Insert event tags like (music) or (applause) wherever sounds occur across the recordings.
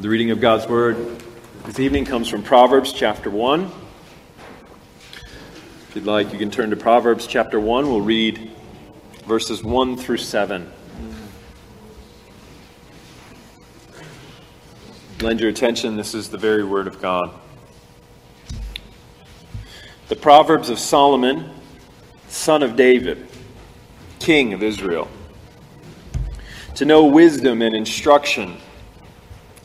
The reading of God's Word this evening comes from Proverbs chapter 1. If you'd like, you can turn to Proverbs chapter 1. We'll read verses 1 through 7. Lend your attention, this is the very Word of God. The Proverbs of Solomon, son of David, king of Israel. To know wisdom and instruction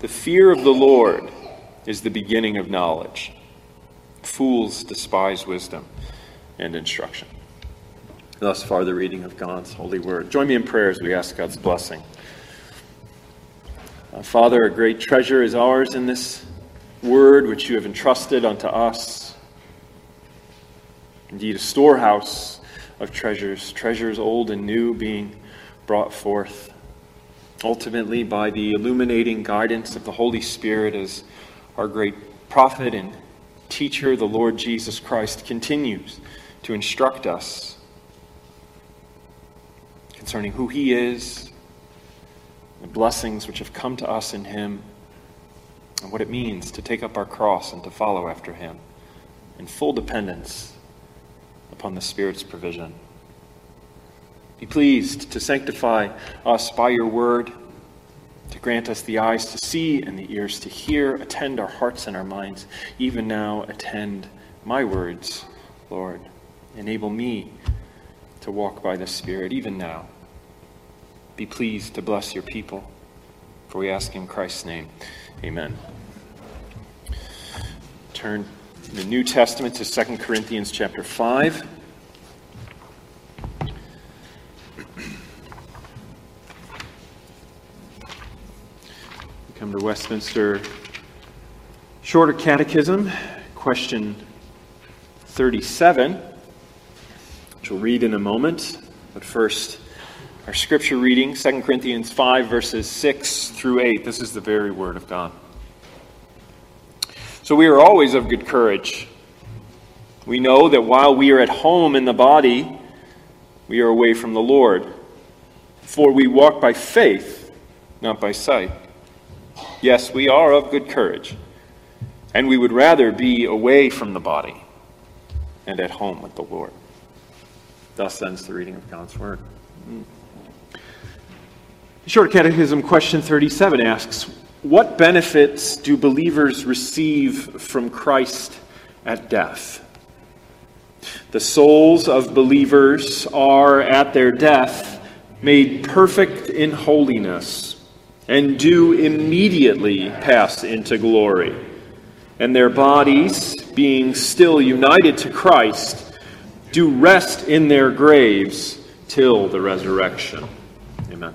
the fear of the Lord is the beginning of knowledge. Fools despise wisdom and instruction. Thus far, the reading of God's holy word. Join me in prayer as we ask God's blessing. Uh, Father, a great treasure is ours in this word which you have entrusted unto us. Indeed, a storehouse of treasures, treasures old and new being brought forth ultimately by the illuminating guidance of the Holy Spirit as our great prophet and teacher, the Lord Jesus Christ, continues to instruct us concerning who he is, the blessings which have come to us in him, and what it means to take up our cross and to follow after him in full dependence upon the Spirit's provision. Be pleased to sanctify us by your word, to grant us the eyes to see and the ears to hear. Attend our hearts and our minds. Even now, attend my words, Lord. Enable me to walk by the Spirit, even now. Be pleased to bless your people, for we ask in Christ's name. Amen. Turn in the New Testament to 2 Corinthians chapter 5. Come to Westminster Shorter Catechism, question 37, which we'll read in a moment. But first, our scripture reading, 2 Corinthians 5, verses 6 through 8. This is the very word of God. So we are always of good courage. We know that while we are at home in the body, we are away from the Lord. For we walk by faith, not by sight. Yes, we are of good courage, and we would rather be away from the body and at home with the Lord. Thus ends the reading of God's Word. Short Catechism question 37 asks What benefits do believers receive from Christ at death? The souls of believers are, at their death, made perfect in holiness and do immediately pass into glory. And their bodies, being still united to Christ, do rest in their graves till the resurrection. Amen.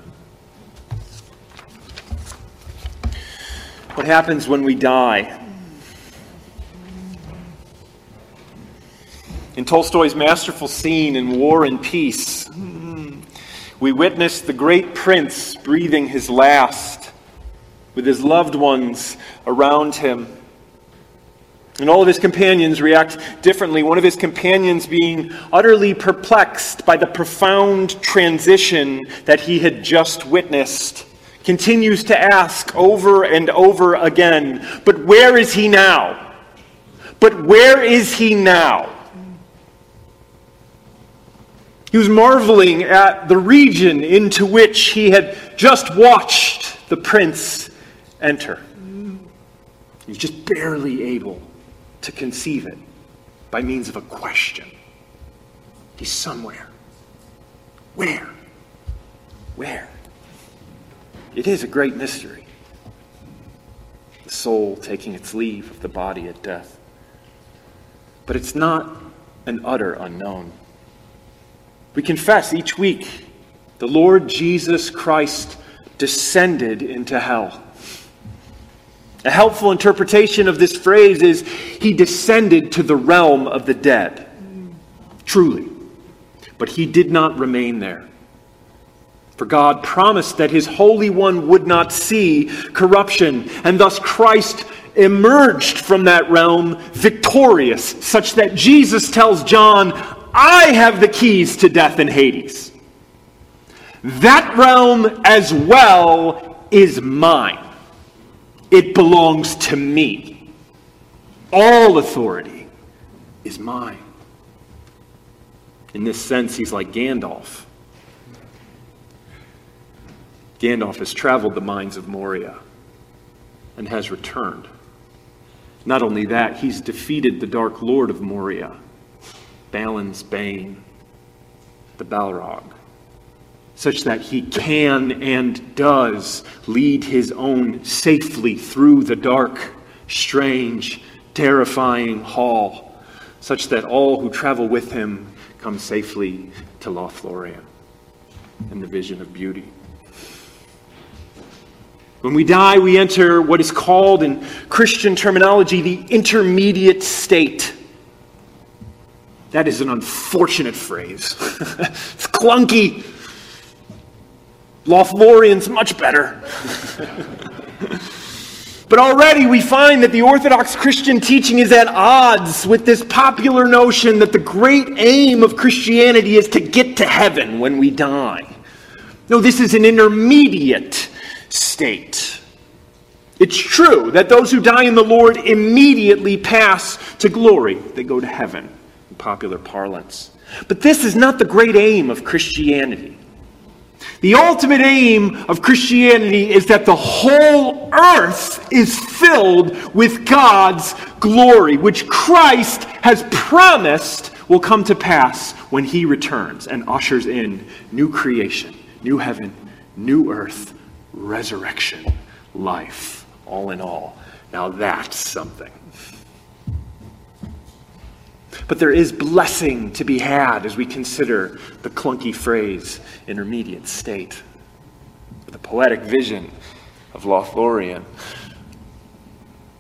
What happens when we die? In Tolstoy's masterful scene in War and Peace, we witness the great prince breathing his last with his loved ones around him. And all of his companions react differently. One of his companions, being utterly perplexed by the profound transition that he had just witnessed, continues to ask over and over again, But where is he now? But where is he now? He was marveling at the region into which he had just watched the prince enter. He was just barely able to conceive it by means of a question. He's somewhere. Where? Where? It is a great mystery. The soul taking its leave of the body at death. But it's not an utter unknown. We confess each week the Lord Jesus Christ descended into hell. A helpful interpretation of this phrase is he descended to the realm of the dead. Truly. But he did not remain there. For God promised that his Holy One would not see corruption, and thus Christ emerged from that realm victorious, such that Jesus tells John, I have the keys to death and Hades. That realm as well is mine. It belongs to me. All authority is mine. In this sense, he's like Gandalf. Gandalf has traveled the mines of Moria and has returned. Not only that, he's defeated the Dark Lord of Moria, Balin's Bane, the Balrog, such that he can and does lead his own safely through the dark, strange, terrifying hall, such that all who travel with him come safely to Lothlorien and the vision of beauty. When we die, we enter what is called in Christian terminology the intermediate state. That is an unfortunate phrase. (laughs) it's clunky. Lothlorien's much better. (laughs) but already we find that the Orthodox Christian teaching is at odds with this popular notion that the great aim of Christianity is to get to heaven when we die. No, this is an intermediate state. It's true that those who die in the Lord immediately pass to glory. They go to heaven, popular parlance. But this is not the great aim of Christianity. The ultimate aim of Christianity is that the whole earth is filled with God's glory, which Christ has promised will come to pass when he returns and ushers in new creation, new heaven, new earth, resurrection, life, all in all. Now that's something. But there is blessing to be had as we consider the clunky phrase intermediate state, the poetic vision of Lothlorien.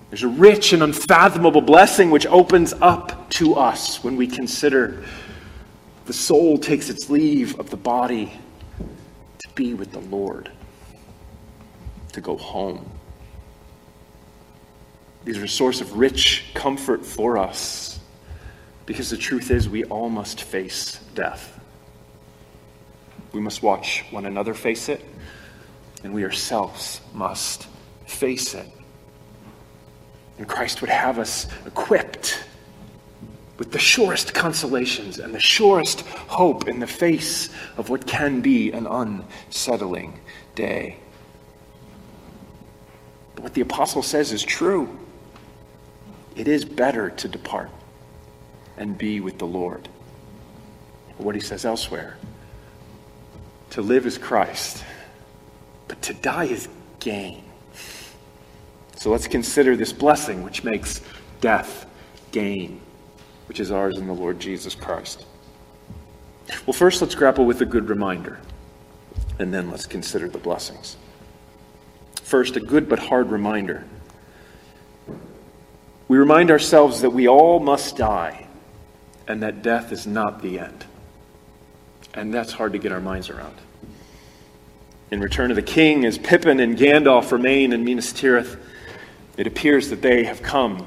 There's a rich and unfathomable blessing which opens up to us when we consider the soul takes its leave of the body to be with the Lord to go home. These are a source of rich comfort for us because the truth is, we all must face death. We must watch one another face it, and we ourselves must face it. And Christ would have us equipped with the surest consolations and the surest hope in the face of what can be an unsettling day. But what the apostle says is true. It is better to depart and be with the Lord. what he says elsewhere to live is Christ, but to die is gain. So let's consider this blessing which makes death gain, which is ours in the Lord Jesus Christ. Well, first, let's grapple with a good reminder, and then let's consider the blessings. First, a good but hard reminder. We remind ourselves that we all must die and that death is not the end. And that's hard to get our minds around. In Return of the King, as Pippin and Gandalf remain in Minas Tirith, it appears that they have come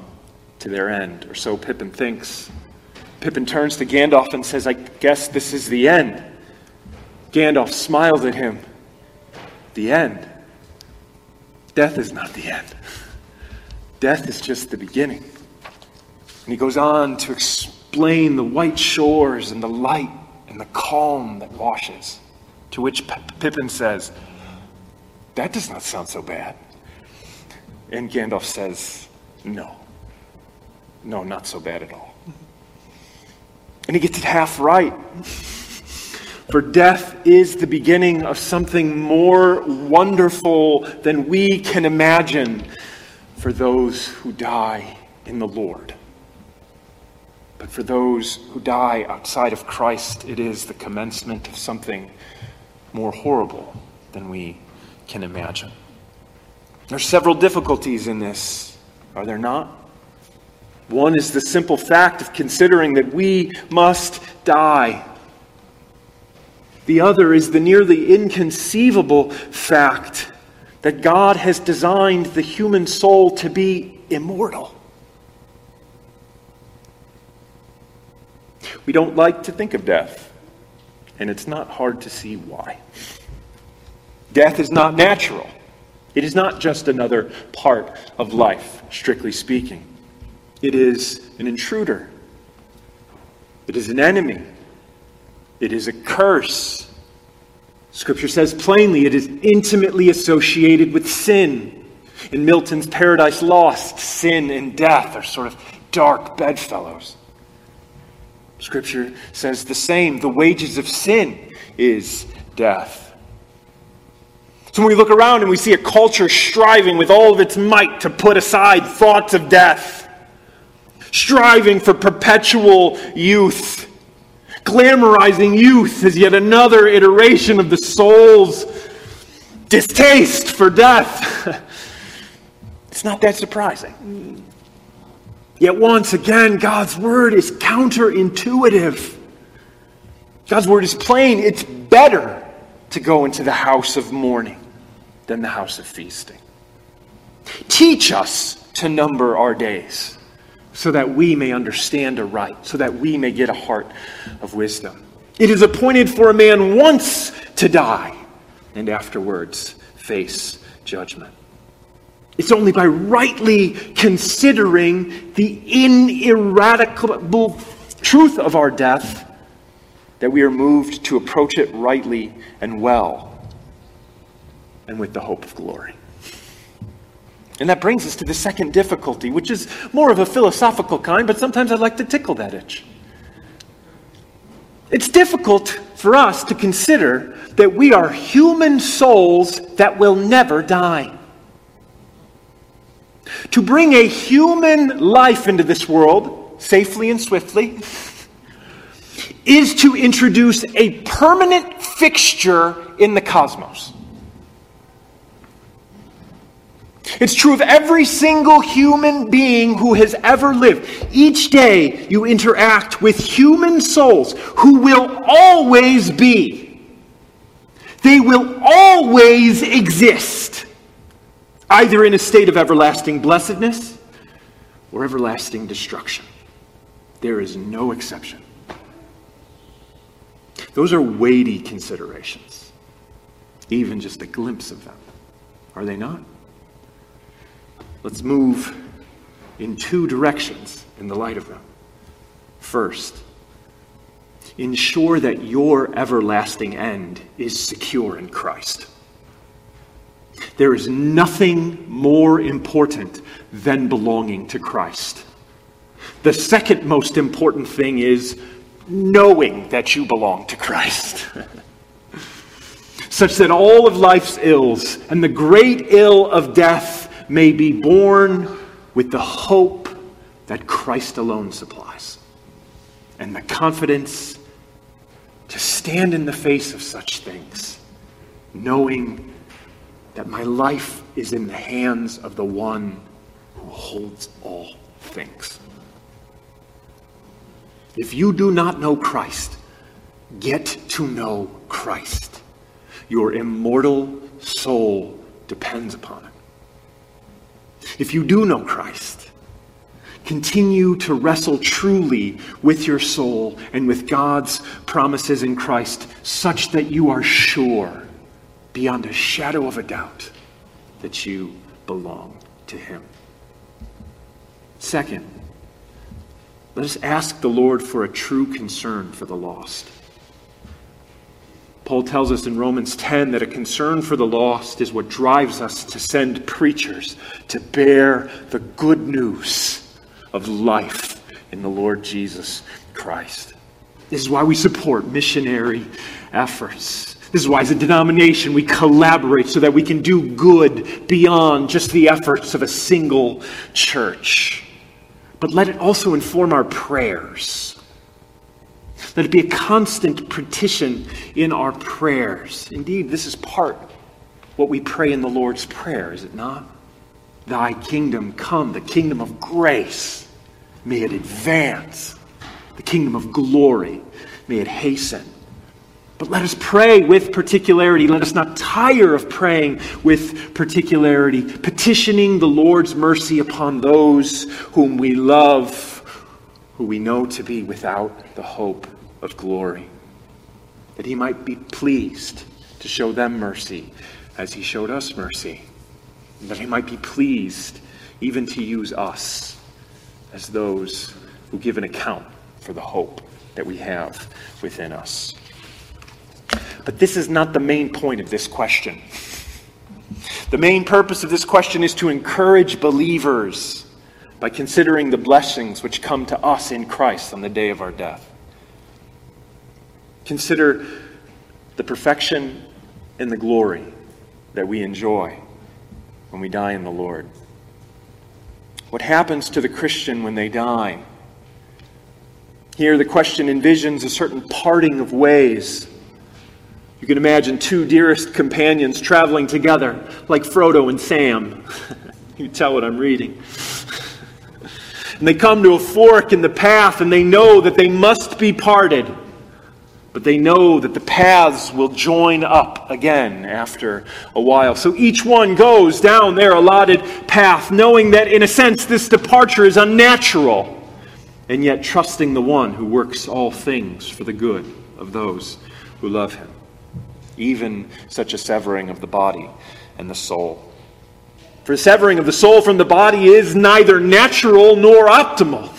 to their end, or so Pippin thinks. Pippin turns to Gandalf and says, I guess this is the end. Gandalf smiles at him. The end. Death is not the end, death is just the beginning. And he goes on to explain the white shores and the light and the calm that washes. To which Pippin says, That does not sound so bad. And Gandalf says, No. No, not so bad at all. And he gets it half right. For death is the beginning of something more wonderful than we can imagine for those who die in the Lord. But for those who die outside of Christ, it is the commencement of something more horrible than we can imagine. There are several difficulties in this, are there not? One is the simple fact of considering that we must die. The other is the nearly inconceivable fact that God has designed the human soul to be immortal. We don't like to think of death, and it's not hard to see why. Death is not natural. It is not just another part of life, strictly speaking. It is an intruder. It is an enemy. It is a curse. Scripture says plainly it is intimately associated with sin. In Milton's Paradise Lost, sin and death are sort of dark bedfellows. Scripture says the same. The wages of sin is death. So when we look around and we see a culture striving with all of its might to put aside thoughts of death, striving for perpetual youth, glamorizing youth as yet another iteration of the soul's distaste for death. (laughs) it's not that surprising. Yet once again, God's word is counterintuitive. God's word is plain. It's better to go into the house of mourning than the house of feasting. Teach us to number our days so that we may understand aright, so that we may get a heart of wisdom. It is appointed for a man once to die and afterwards face judgment. It's only by rightly considering the ineradicable truth of our death that we are moved to approach it rightly and well and with the hope of glory. And that brings us to the second difficulty, which is more of a philosophical kind, but sometimes I'd like to tickle that itch. It's difficult for us to consider that we are human souls that will never die. To bring a human life into this world, safely and swiftly, is to introduce a permanent fixture in the cosmos. It's true of every single human being who has ever lived. Each day you interact with human souls who will always be. They will always exist either in a state of everlasting blessedness or everlasting destruction. There is no exception. Those are weighty considerations, even just a glimpse of them. Are they not? Let's move in two directions in the light of them. First, ensure that your everlasting end is secure in Christ. There is nothing more important than belonging to Christ. The second most important thing is knowing that you belong to Christ. (laughs) Such that all of life's ills and the great ill of death may be born with the hope that Christ alone supplies and the confidence to stand in the face of such things, knowing that my life is in the hands of the one who holds all things. If you do not know Christ, get to know Christ. Your immortal soul depends upon it. If you do know Christ, continue to wrestle truly with your soul and with God's promises in Christ, such that you are sure beyond a shadow of a doubt that you belong to Him. Second, let us ask the Lord for a true concern for the lost. Paul tells us in Romans 10 that a concern for the lost is what drives us to send preachers to bear the good news of life in the Lord Jesus Christ. This is why we support missionary efforts. This is why, as a denomination, we collaborate so that we can do good beyond just the efforts of a single church. But let it also inform our prayers. Let it be a constant petition in our prayers. Indeed, this is part what we pray in the Lord's Prayer, is it not? Thy kingdom come, the kingdom of grace. May it advance. The kingdom of glory. May it hasten. But let us pray with particularity. Let us not tire of praying with particularity, petitioning the Lord's mercy upon those whom we love, who we know to be without the hope of glory, that he might be pleased to show them mercy as he showed us mercy, that he might be pleased even to use us as those who give an account for the hope that we have within us. But this is not the main point of this question. The main purpose of this question is to encourage believers by considering the blessings which come to us in Christ on the day of our death. Consider the perfection and the glory that we enjoy when we die in the Lord. What happens to the Christian when they die? Here, the question envisions a certain parting of ways you can imagine two dearest companions traveling together, like Frodo and Sam. (laughs) you tell what I'm reading. and they come to a fork in the path, and they know that they must be parted. But they know that the paths will join up again after a while. So each one goes down their allotted path, knowing that, in a sense, this departure is unnatural, and yet trusting the one who works all things for the good of those who love him even such a severing of the body and the soul. For severing of the soul from the body is neither natural nor optimal.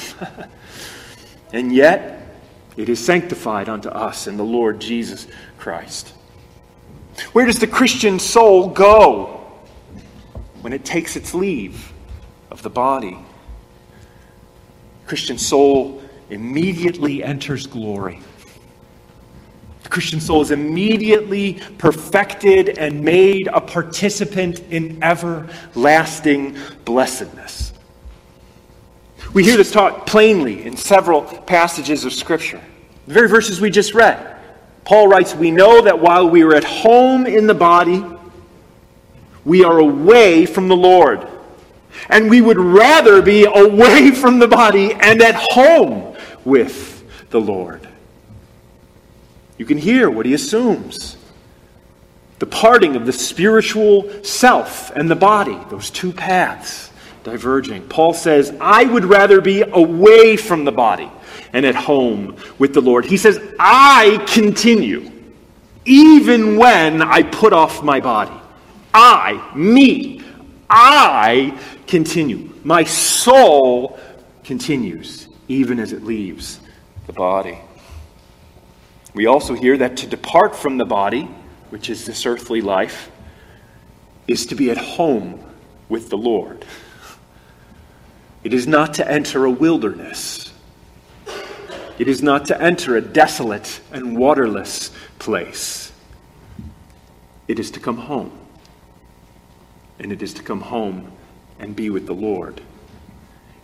(laughs) and yet, it is sanctified unto us in the Lord Jesus Christ. Where does the Christian soul go when it takes its leave of the body? Christian soul immediately enters glory. The Christian soul is immediately perfected and made a participant in everlasting blessedness. We hear this taught plainly in several passages of Scripture. The very verses we just read. Paul writes, We know that while we are at home in the body, we are away from the Lord. And we would rather be away (laughs) from the body and at home with the Lord. You can hear what he assumes the parting of the spiritual self and the body, those two paths diverging. Paul says, I would rather be away from the body and at home with the Lord. He says, I continue even when I put off my body. I, me, I continue. My soul continues even as it leaves the body. We also hear that to depart from the body, which is this earthly life, is to be at home with the Lord. It is not to enter a wilderness. It is not to enter a desolate and waterless place. It is to come home. And it is to come home and be with the Lord.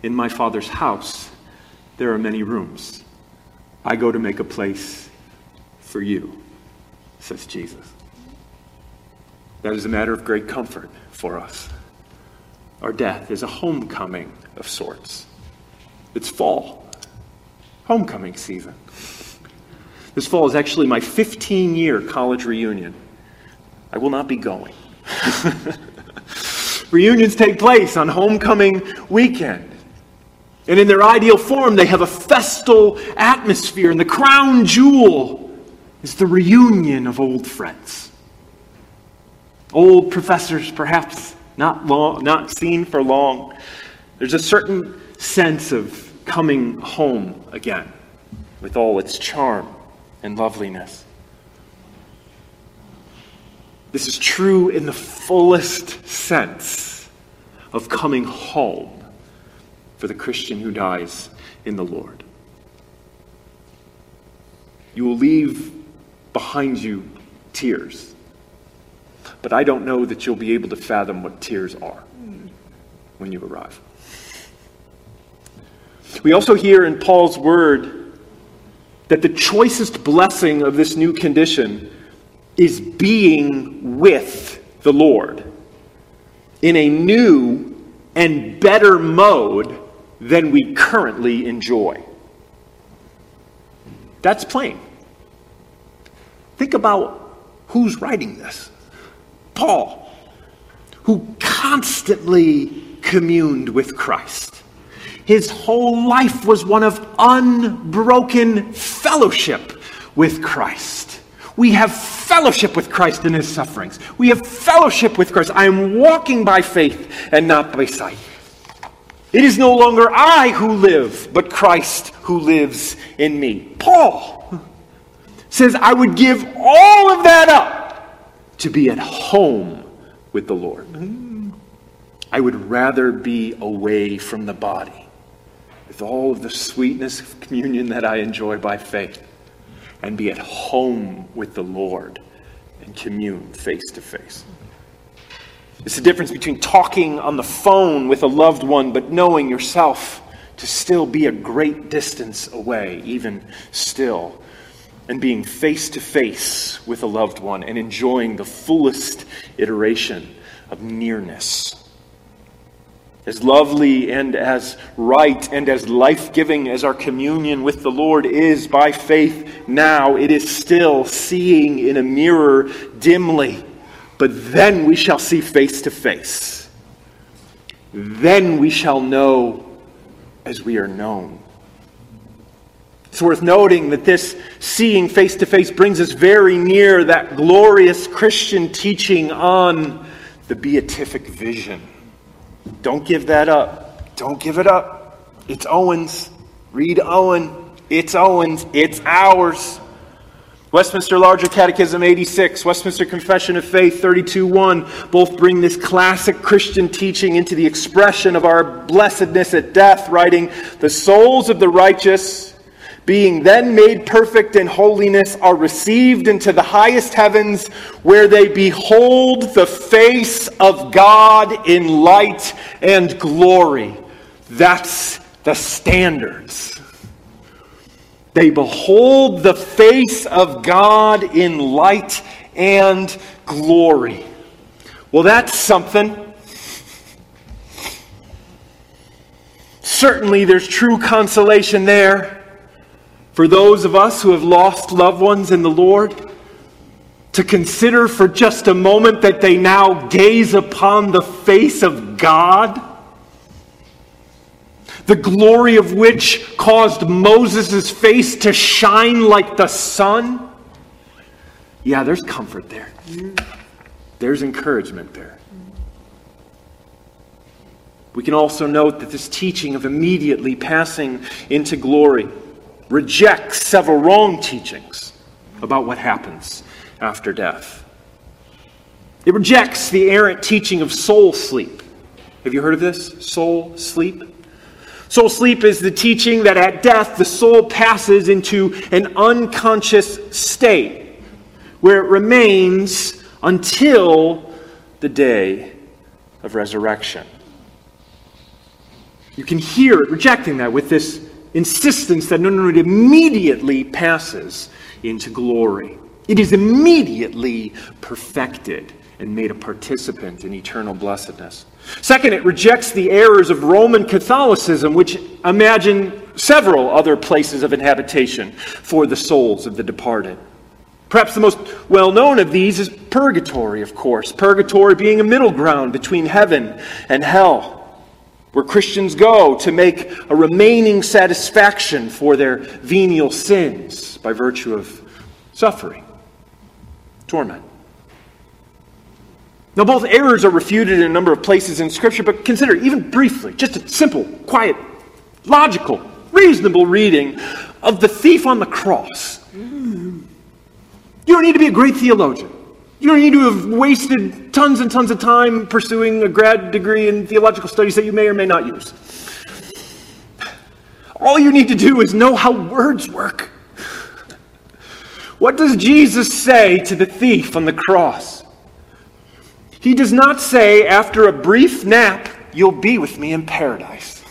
In my Father's house, there are many rooms. I go to make a place for you, says Jesus. That is a matter of great comfort for us. Our death is a homecoming of sorts. It's fall, homecoming season. This fall is actually my 15 year college reunion. I will not be going. (laughs) Reunions take place on homecoming weekend. And in their ideal form, they have a festal atmosphere, and the crown jewel is the reunion of old friends. Old professors, perhaps not, long, not seen for long. There's a certain sense of coming home again with all its charm and loveliness. This is true in the fullest sense of coming home for the Christian who dies in the Lord. You will leave behind you tears. But I don't know that you'll be able to fathom what tears are when you arrive. We also hear in Paul's word that the choicest blessing of this new condition is being with the Lord in a new and better mode than we currently enjoy. That's plain. Think about who's writing this Paul, who constantly communed with Christ. His whole life was one of unbroken fellowship with Christ. We have fellowship with Christ in his sufferings. We have fellowship with Christ. I am walking by faith and not by sight. It is no longer I who live, but Christ who lives in me. Paul says, I would give all of that up to be at home with the Lord. I would rather be away from the body with all of the sweetness of communion that I enjoy by faith and be at home with the Lord and commune face to face. It's the difference between talking on the phone with a loved one but knowing yourself to still be a great distance away, even still, and being face to face with a loved one and enjoying the fullest iteration of nearness. As lovely and as right and as life giving as our communion with the Lord is by faith now, it is still seeing in a mirror dimly. But then we shall see face to face. Then we shall know as we are known. It's worth noting that this seeing face to face brings us very near that glorious Christian teaching on the beatific vision. Don't give that up. Don't give it up. It's Owen's. Read Owen. It's Owen's. It's ours. Westminster Larger Catechism 86, Westminster Confession of Faith 32:1 both bring this classic Christian teaching into the expression of our blessedness at death, writing, "The souls of the righteous being then made perfect in holiness, are received into the highest heavens, where they behold the face of God in light and glory. That's the standards. They behold the face of God in light and glory. Well, that's something. Certainly, there's true consolation there for those of us who have lost loved ones in the Lord to consider for just a moment that they now gaze upon the face of God, the glory of which caused Moses' face to shine like the sun. Yeah, there's comfort there. There's encouragement there. We can also note that this teaching of immediately passing into glory rejects several wrong teachings about what happens after death. It rejects the errant teaching of soul sleep. Have you heard of this? Soul sleep? Soul sleep is the teaching that at death the soul passes into an unconscious state where it remains until the day of resurrection. You can hear it rejecting that with this insistence that no, no, it immediately passes into glory. It is immediately perfected and made a participant in eternal blessedness. Second, it rejects the errors of Roman Catholicism, which imagine several other places of inhabitation for the souls of the departed. Perhaps the most well known of these is purgatory, of course. Purgatory being a middle ground between heaven and hell where Christians go to make a remaining satisfaction for their venial sins by virtue of suffering, torment. Now, both errors are refuted in a number of places in Scripture, but consider, even briefly, just a simple, quiet, logical, reasonable reading of the thief on the cross. You don't need to be a great theologian. You don't need to have wasted tons and tons of time pursuing a grad degree in theological studies that you may or may not use. All you need to do is know how words work. What does Jesus say to the thief on the cross? He does not say, after a brief nap, you'll be with me in paradise.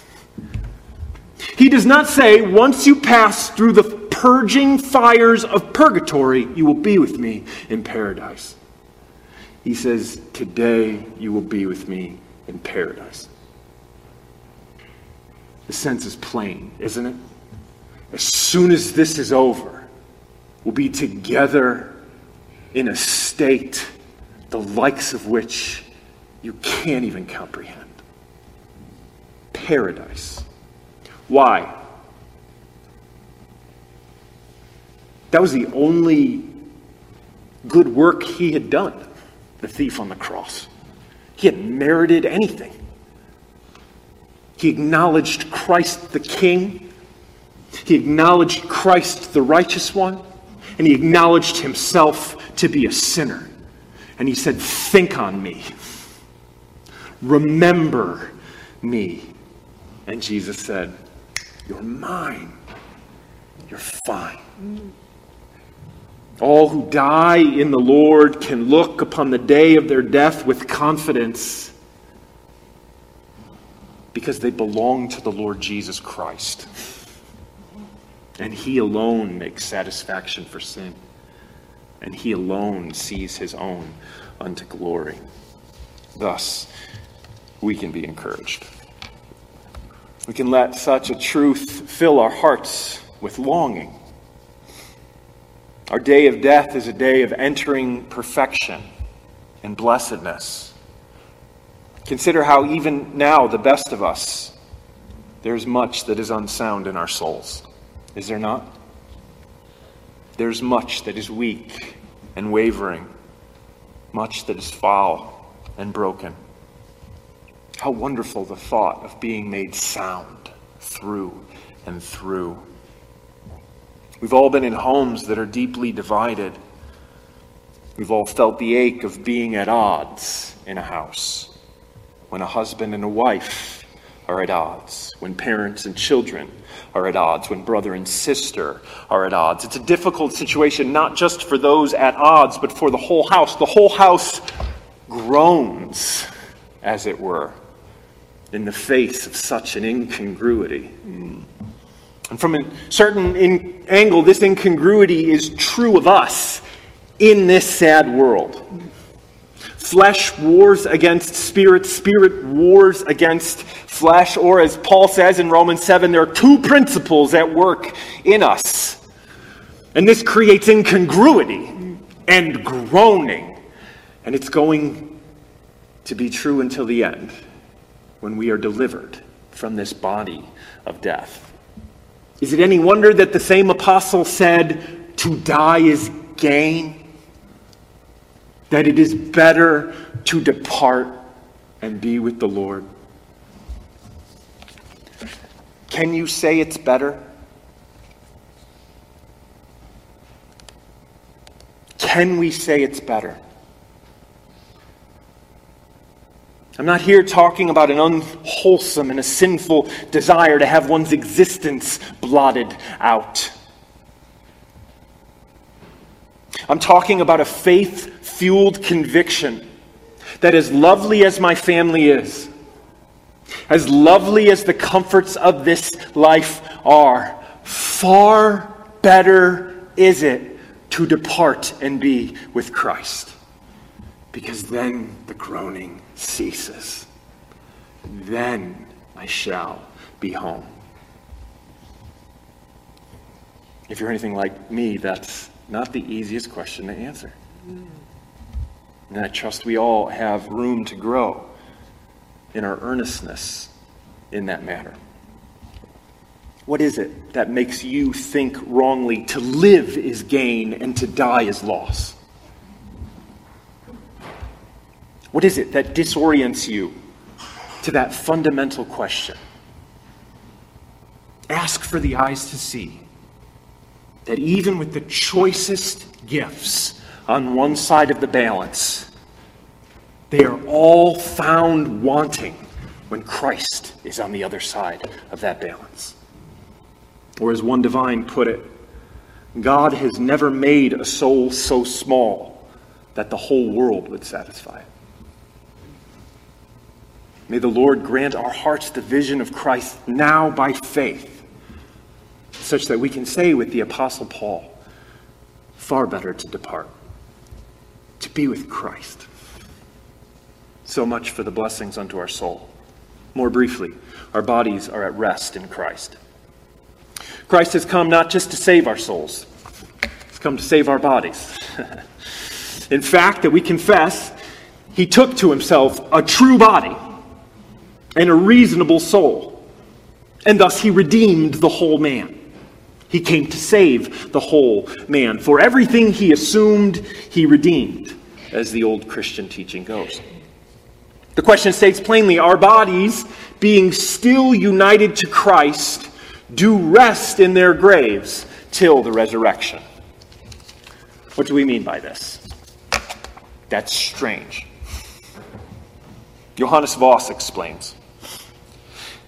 He does not say, once you pass through the purging fires of purgatory, you will be with me in paradise. He says, Today you will be with me in paradise. The sense is plain, isn't it? As soon as this is over, we'll be together in a state the likes of which you can't even comprehend. Paradise. Why? That was the only good work he had done, the thief on the cross. He had merited anything. He acknowledged Christ the King, he acknowledged Christ the righteous one, and he acknowledged himself to be a sinner. And he said, Think on me, remember me. And Jesus said, You're mine, you're fine. All who die in the Lord can look upon the day of their death with confidence because they belong to the Lord Jesus Christ. And He alone makes satisfaction for sin. And He alone sees His own unto glory. Thus, we can be encouraged. We can let such a truth fill our hearts with longing our day of death is a day of entering perfection and blessedness. Consider how, even now, the best of us, there's much that is unsound in our souls. Is there not? There's much that is weak and wavering, much that is foul and broken. How wonderful the thought of being made sound through and through. We've all been in homes that are deeply divided. We've all felt the ache of being at odds in a house. When a husband and a wife are at odds, when parents and children are at odds, when brother and sister are at odds. It's a difficult situation, not just for those at odds, but for the whole house. The whole house groans, as it were, in the face of such an incongruity. Mm. And from a certain in- angle, this incongruity is true of us in this sad world. Flesh wars against spirit, spirit wars against flesh, or as Paul says in Romans 7, there are two principles at work in us. And this creates incongruity and groaning. And it's going to be true until the end when we are delivered from this body of death. Is it any wonder that the same apostle said, To die is gain? That it is better to depart and be with the Lord? Can you say it's better? Can we say it's better? I'm not here talking about an unwholesome and a sinful desire to have one's existence blotted out. I'm talking about a faith fueled conviction that, as lovely as my family is, as lovely as the comforts of this life are, far better is it to depart and be with Christ. Because then the groaning ceases. Then I shall be home. If you're anything like me, that's not the easiest question to answer. And I trust we all have room to grow in our earnestness in that matter. What is it that makes you think wrongly? To live is gain and to die is loss. What is it that disorients you to that fundamental question? Ask for the eyes to see that even with the choicest gifts on one side of the balance, they are all found wanting when Christ is on the other side of that balance. Or as one divine put it, God has never made a soul so small that the whole world would satisfy it. May the Lord grant our hearts the vision of Christ now by faith, such that we can say with the Apostle Paul, far better to depart, to be with Christ. So much for the blessings unto our soul. More briefly, our bodies are at rest in Christ. Christ has come not just to save our souls, he's come to save our bodies. (laughs) in fact, that we confess, he took to himself a true body and a reasonable soul, and thus he redeemed the whole man. He came to save the whole man. For everything he assumed, he redeemed, as the old Christian teaching goes. The question states plainly our bodies, being still united to Christ, do rest in their graves till the resurrection. What do we mean by this? That's strange. Johannes Vos explains.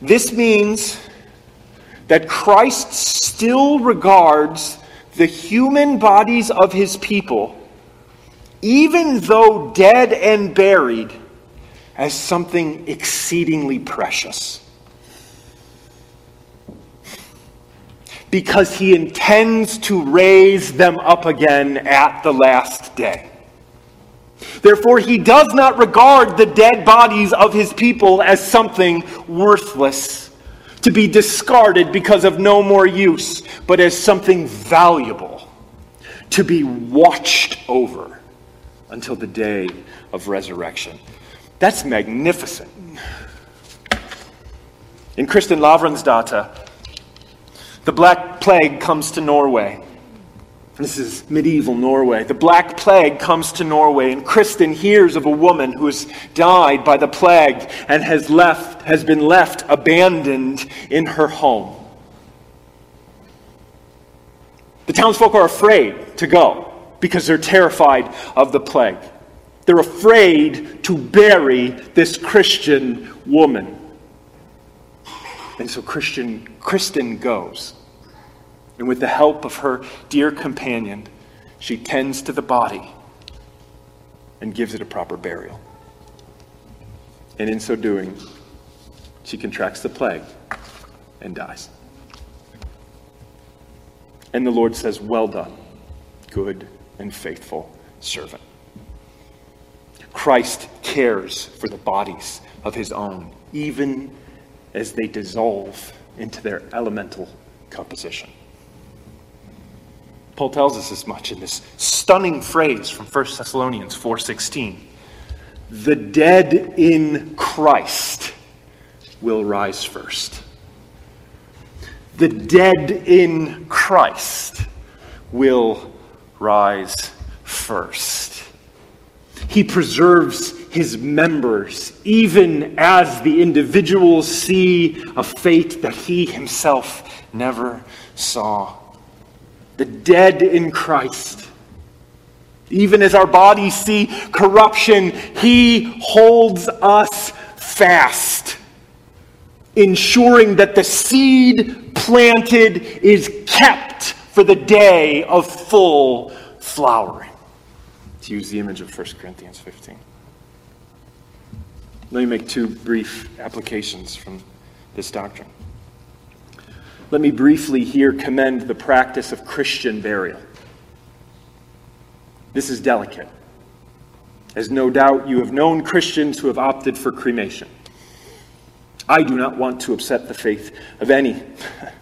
This means that Christ still regards the human bodies of his people, even though dead and buried, as something exceedingly precious. Because he intends to raise them up again at the last day. Therefore, he does not regard the dead bodies of his people as something worthless to be discarded because of no more use, but as something valuable to be watched over until the day of resurrection. That's magnificent. In Kristin Lavransdatter, the Black Plague comes to Norway. This is medieval Norway. The Black Plague comes to Norway, and Kristin hears of a woman who has died by the plague and has, left, has been left abandoned in her home. The townsfolk are afraid to go because they're terrified of the plague. They're afraid to bury this Christian woman. And so Christian, Kristin goes. And with the help of her dear companion, she tends to the body and gives it a proper burial. And in so doing, she contracts the plague and dies. And the Lord says, Well done, good and faithful servant. Christ cares for the bodies of his own, even as they dissolve into their elemental composition. Paul tells us as much in this stunning phrase from 1 Thessalonians 4:16. The dead in Christ will rise first. The dead in Christ will rise first. He preserves his members, even as the individuals see a fate that he himself never saw the dead in Christ. Even as our bodies see corruption, He holds us fast, ensuring that the seed planted is kept for the day of full flowering. To use the image of 1 Corinthians 15. Let me make two brief applications from this doctrine. Let me briefly here commend the practice of Christian burial. This is delicate, as no doubt you have known Christians who have opted for cremation. I do not want to upset the faith of any. (laughs)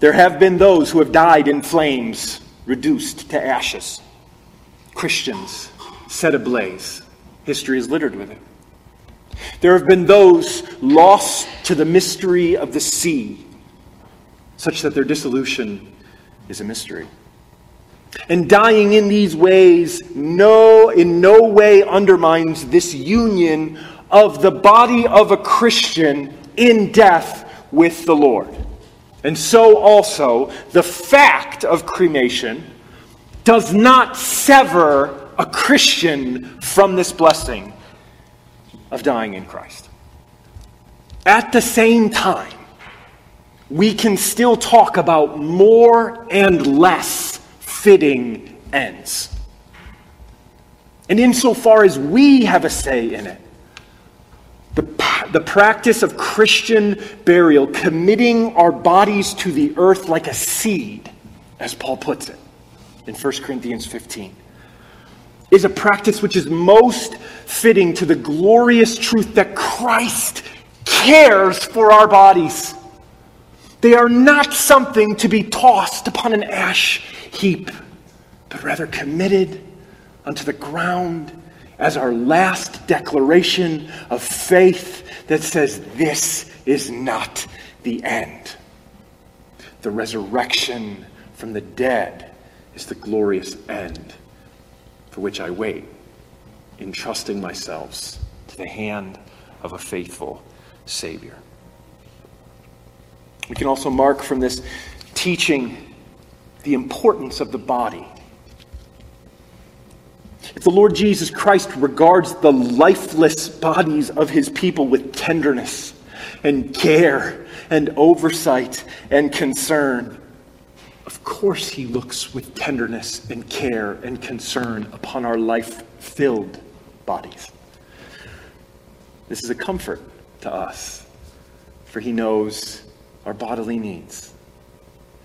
there have been those who have died in flames, reduced to ashes. Christians set ablaze. History is littered with it. There have been those lost to the mystery of the sea, such that their dissolution is a mystery. And dying in these ways no, in no way undermines this union of the body of a Christian in death with the Lord. And so also, the fact of cremation does not sever a Christian from this blessing of dying in Christ. At the same time, we can still talk about more and less fitting ends. And insofar as we have a say in it, the, the practice of Christian burial, committing our bodies to the earth like a seed, as Paul puts it in 1 Corinthians 15, is a practice which is most fitting to the glorious truth that Christ cares for our bodies. They are not something to be tossed upon an ash heap, but rather committed unto the ground as our last declaration of faith that says, This is not the end. The resurrection from the dead is the glorious end for which I wait, entrusting myself to the hand of a faithful Savior. We can also mark from this teaching the importance of the body. If the Lord Jesus Christ regards the lifeless bodies of his people with tenderness and care and oversight and concern, course he looks with tenderness and care and concern upon our life filled bodies. This is a comfort to us, for he knows our bodily needs,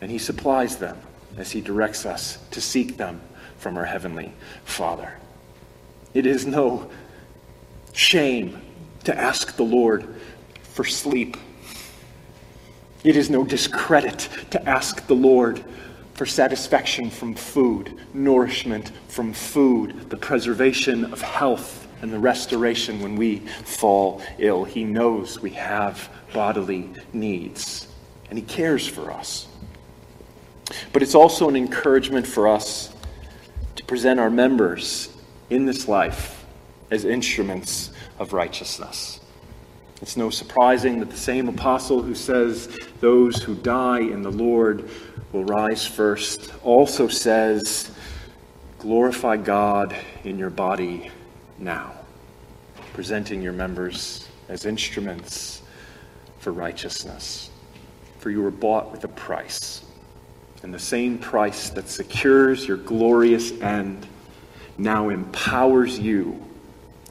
and He supplies them as He directs us to seek them from our Heavenly Father. It is no shame to ask the Lord for sleep. It is no discredit to ask the Lord for satisfaction from food, nourishment from food, the preservation of health, and the restoration when we fall ill. He knows we have bodily needs and He cares for us. But it's also an encouragement for us to present our members in this life as instruments of righteousness. It's no surprising that the same apostle who says those who die in the Lord will rise first also says, glorify God in your body now, presenting your members as instruments for righteousness for you were bought with a price. And the same price that secures your glorious end now empowers you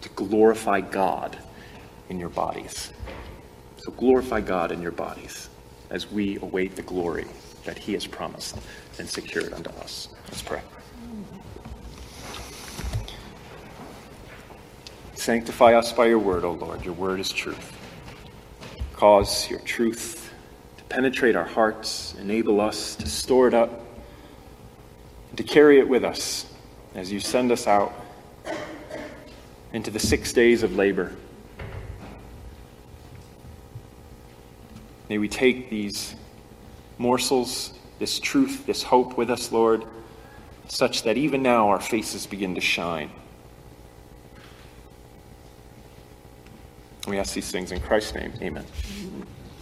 to glorify God in your bodies. So glorify God in your bodies as we await the glory that He has promised and secured unto us. Let's pray. Sanctify us by your word, O Lord. Your word is truth. Cause your truth to penetrate our hearts, enable us to store it up, and to carry it with us as you send us out into the six days of labor. May we take these morsels, this truth, this hope with us, Lord, such that even now our faces begin to shine. We ask these things in Christ's name. Amen.